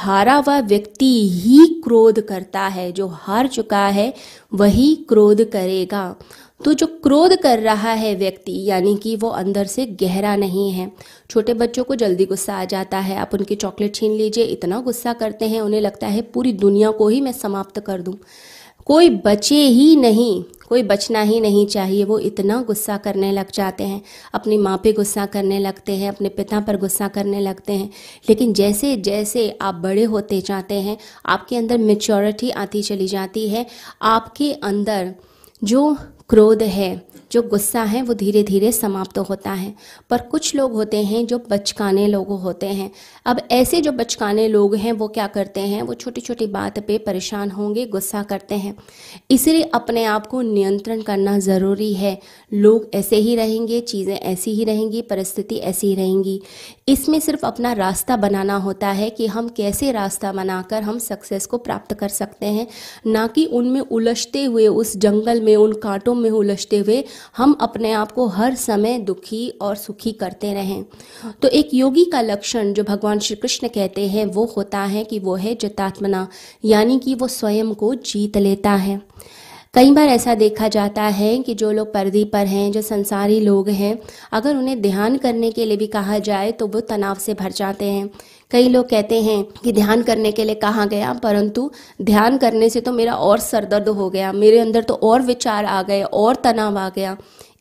हारा हुआ व्यक्ति ही क्रोध करता है, जो हार चुका है, वही क्रोध करेगा। तो जो क्रोध कर रहा है व्यक्ति, यानी कि वो अंदर से गहरा नहीं है। छोटे बच्चों को जल्दी गुस्सा आ जाता है। आप उनकी चॉकलेट छीन लीजिए, इतना गुस्सा करते हैं, उन्हें लगता है पूरी दुनिया को ही मैं समाप्त कर दूँ। कोई बचे ही नहीं, कोई बचना ही नहीं चाहिए। वो इतना गुस्सा करने लग जाते हैं, अपनी माँ पे गुस्सा करने लगते हैं, अपने पिता पर गुस्सा करने लगते हैं। लेकिन जैसे जैसे आप बड़े होते जाते हैं, आपके अंदर मेच्योरिटी आती चली जाती है। आपके अंदर जो क्रोध है जो गुस्सा है वो धीरे धीरे समाप्त तो होता है। पर कुछ लोग होते हैं जो बचकाने लोग होते हैं। अब ऐसे जो बचकाने लोग हैं, वो क्या करते हैं? वो छोटी छोटी बात पे परेशान होंगे, गुस्सा करते हैं। इसलिए अपने आप को नियंत्रण करना ज़रूरी है। लोग ऐसे ही रहेंगे, चीज़ें ऐसी ही रहेंगी, परिस्थिति ऐसी ही रहेंगी। इसमें सिर्फ़ अपना रास्ता बनाना होता है कि हम कैसे रास्ता बनाकर हम सक्सेस को प्राप्त कर सकते हैं। ना कि उनमें उलझते हुए, उस जंगल में, उन कांटों में उलझते हुए हम अपने आप को हर समय दुखी और सुखी करते रहें। तो एक योगी का लक्षण जो भगवान श्री कृष्ण कहते हैं, वो होता है कि वो है जतात्मना यानी कि वो स्वयं को जीत लेता है। कई बार ऐसा देखा जाता है कि जो लोग पर्दी पर हैं, जो संसारी लोग हैं, अगर उन्हें ध्यान करने के लिए भी कहा जाए तो वो तनाव से भर जाते हैं। कई लोग कहते हैं कि ध्यान करने के लिए कहा गया, परंतु ध्यान करने से तो मेरा और सरदर्द हो गया, मेरे अंदर तो और विचार आ गए, और तनाव आ गया।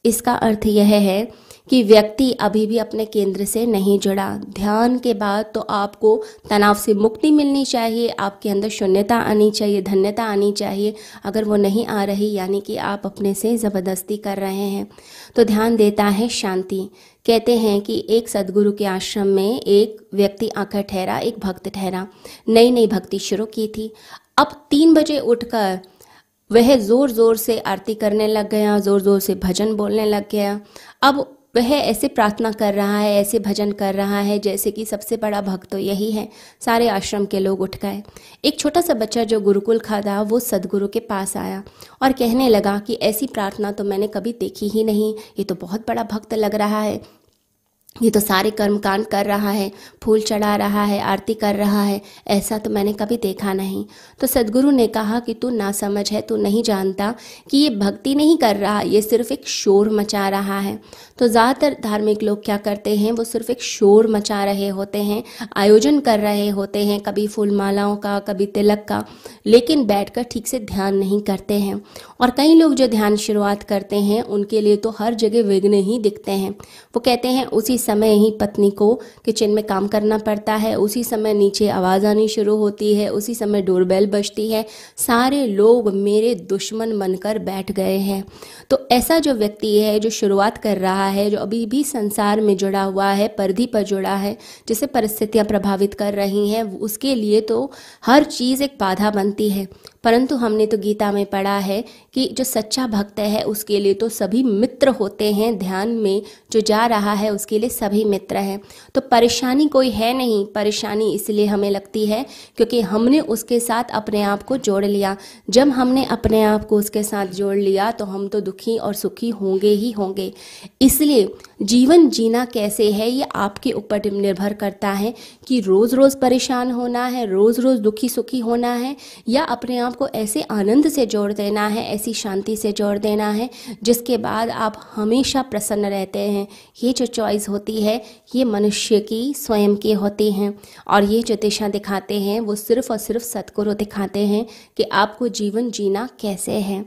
इसका अर्थ यह है कि व्यक्ति अभी भी अपने केंद्र से नहीं जुड़ा। ध्यान के बाद तो आपको तनाव से मुक्ति मिलनी चाहिए, आपके अंदर शून्यता आनी चाहिए, धन्यता आनी चाहिए। अगर वो नहीं आ रही, यानी कि आप अपने से ज़बरदस्ती कर रहे हैं। तो ध्यान देता है शांति। कहते हैं कि एक सदगुरु के आश्रम में एक व्यक्ति आकर ठहरा, एक भक्त ठहरा। नई नई भक्ति शुरू की थी। अब तीन बजे उठकर वह ज़ोर ज़ोर से आरती करने लग गया ज़ोर ज़ोर से भजन बोलने लग गया। अब वह ऐसे प्रार्थना कर रहा है, ऐसे भजन कर रहा है, जैसे कि सबसे बड़ा भक्त तो यही है। सारे आश्रम के लोग उठ गए। एक छोटा सा बच्चा जो गुरुकुल खा था, वो सदगुरु के पास आया और कहने लगा कि ऐसी प्रार्थना तो मैंने कभी देखी ही नहीं। ये तो बहुत बड़ा भक्त लग रहा है। ये तो सारे कर्म कांड कर रहा है, फूल चढ़ा रहा है, आरती कर रहा है, ऐसा तो मैंने कभी देखा नहीं। तो सदगुरु ने कहा कि तू ना समझ है, तू नहीं जानता कि ये भक्ति नहीं कर रहा, ये सिर्फ़ एक शोर मचा रहा है। तो ज़्यादातर धार्मिक लोग क्या करते हैं, वो सिर्फ़ एक शोर मचा रहे होते हैं, आयोजन कर रहे होते हैं, कभी फूल मालाओं का, कभी तिलक का, लेकिन बैठकर ठीक से ध्यान नहीं करते हैं। और कई लोग जो ध्यान शुरुआत करते हैं, उनके लिए तो हर जगह विघ्न ही दिखते हैं। वो कहते हैं, उसी समय ही पत्नी को किचन में काम करना पड़ता है। उसी समय नीचे आवाज़ आनी शुरू होती है। उसी समय डोरबेल बजती है। सारे लोग मेरे दुश्मन बनकर बैठ गए हैं। तो ऐसा जो व्यक्ति है, जो शुरुआत कर रहा है, जो अभी भी संसार में जुड़ा हुआ है, परधी पर जुड़ा है, जिसे परिस्थितियाँ प्रभावित कर रही हैं, उसके लिए तो हर चीज़ एक बाधा बनती है। परंतु हमने तो गीता में पढ़ा है कि जो सच्चा भक्त है, उसके लिए तो सभी मित्र होते हैं, ध्यान में जो जा रहा है, उसके लिए सभी मित्र हैं। तो परेशानी कोई है नहीं, परेशानी इसलिए हमें लगती है क्योंकि हमने उसके साथ अपने आप को जोड़ लिया। जब हमने अपने आप को उसके साथ जोड़ लिया तो हम तो दुखी और सुखी होंगे ही होंगे। इसलिए जीवन जीना कैसे है, ये आपके ऊपर निर्भर करता है कि रोज़ रोज़ परेशान होना है रोज़ रोज़ दुखी सुखी होना है, या अपने आप को ऐसे आनंद से जोड़ देना है, ऐसी शांति से जोड़ देना है, जिसके बाद आप हमेशा प्रसन्न रहते हैं। ये जो चॉइस होती है, ये मनुष्य की स्वयं की होती हैं। और ये जो दिशा दिखाते हैं, वो सिर्फ़ और सिर्फ़ सतगुरु दिखाते हैं कि आपको जीवन जीना कैसे है।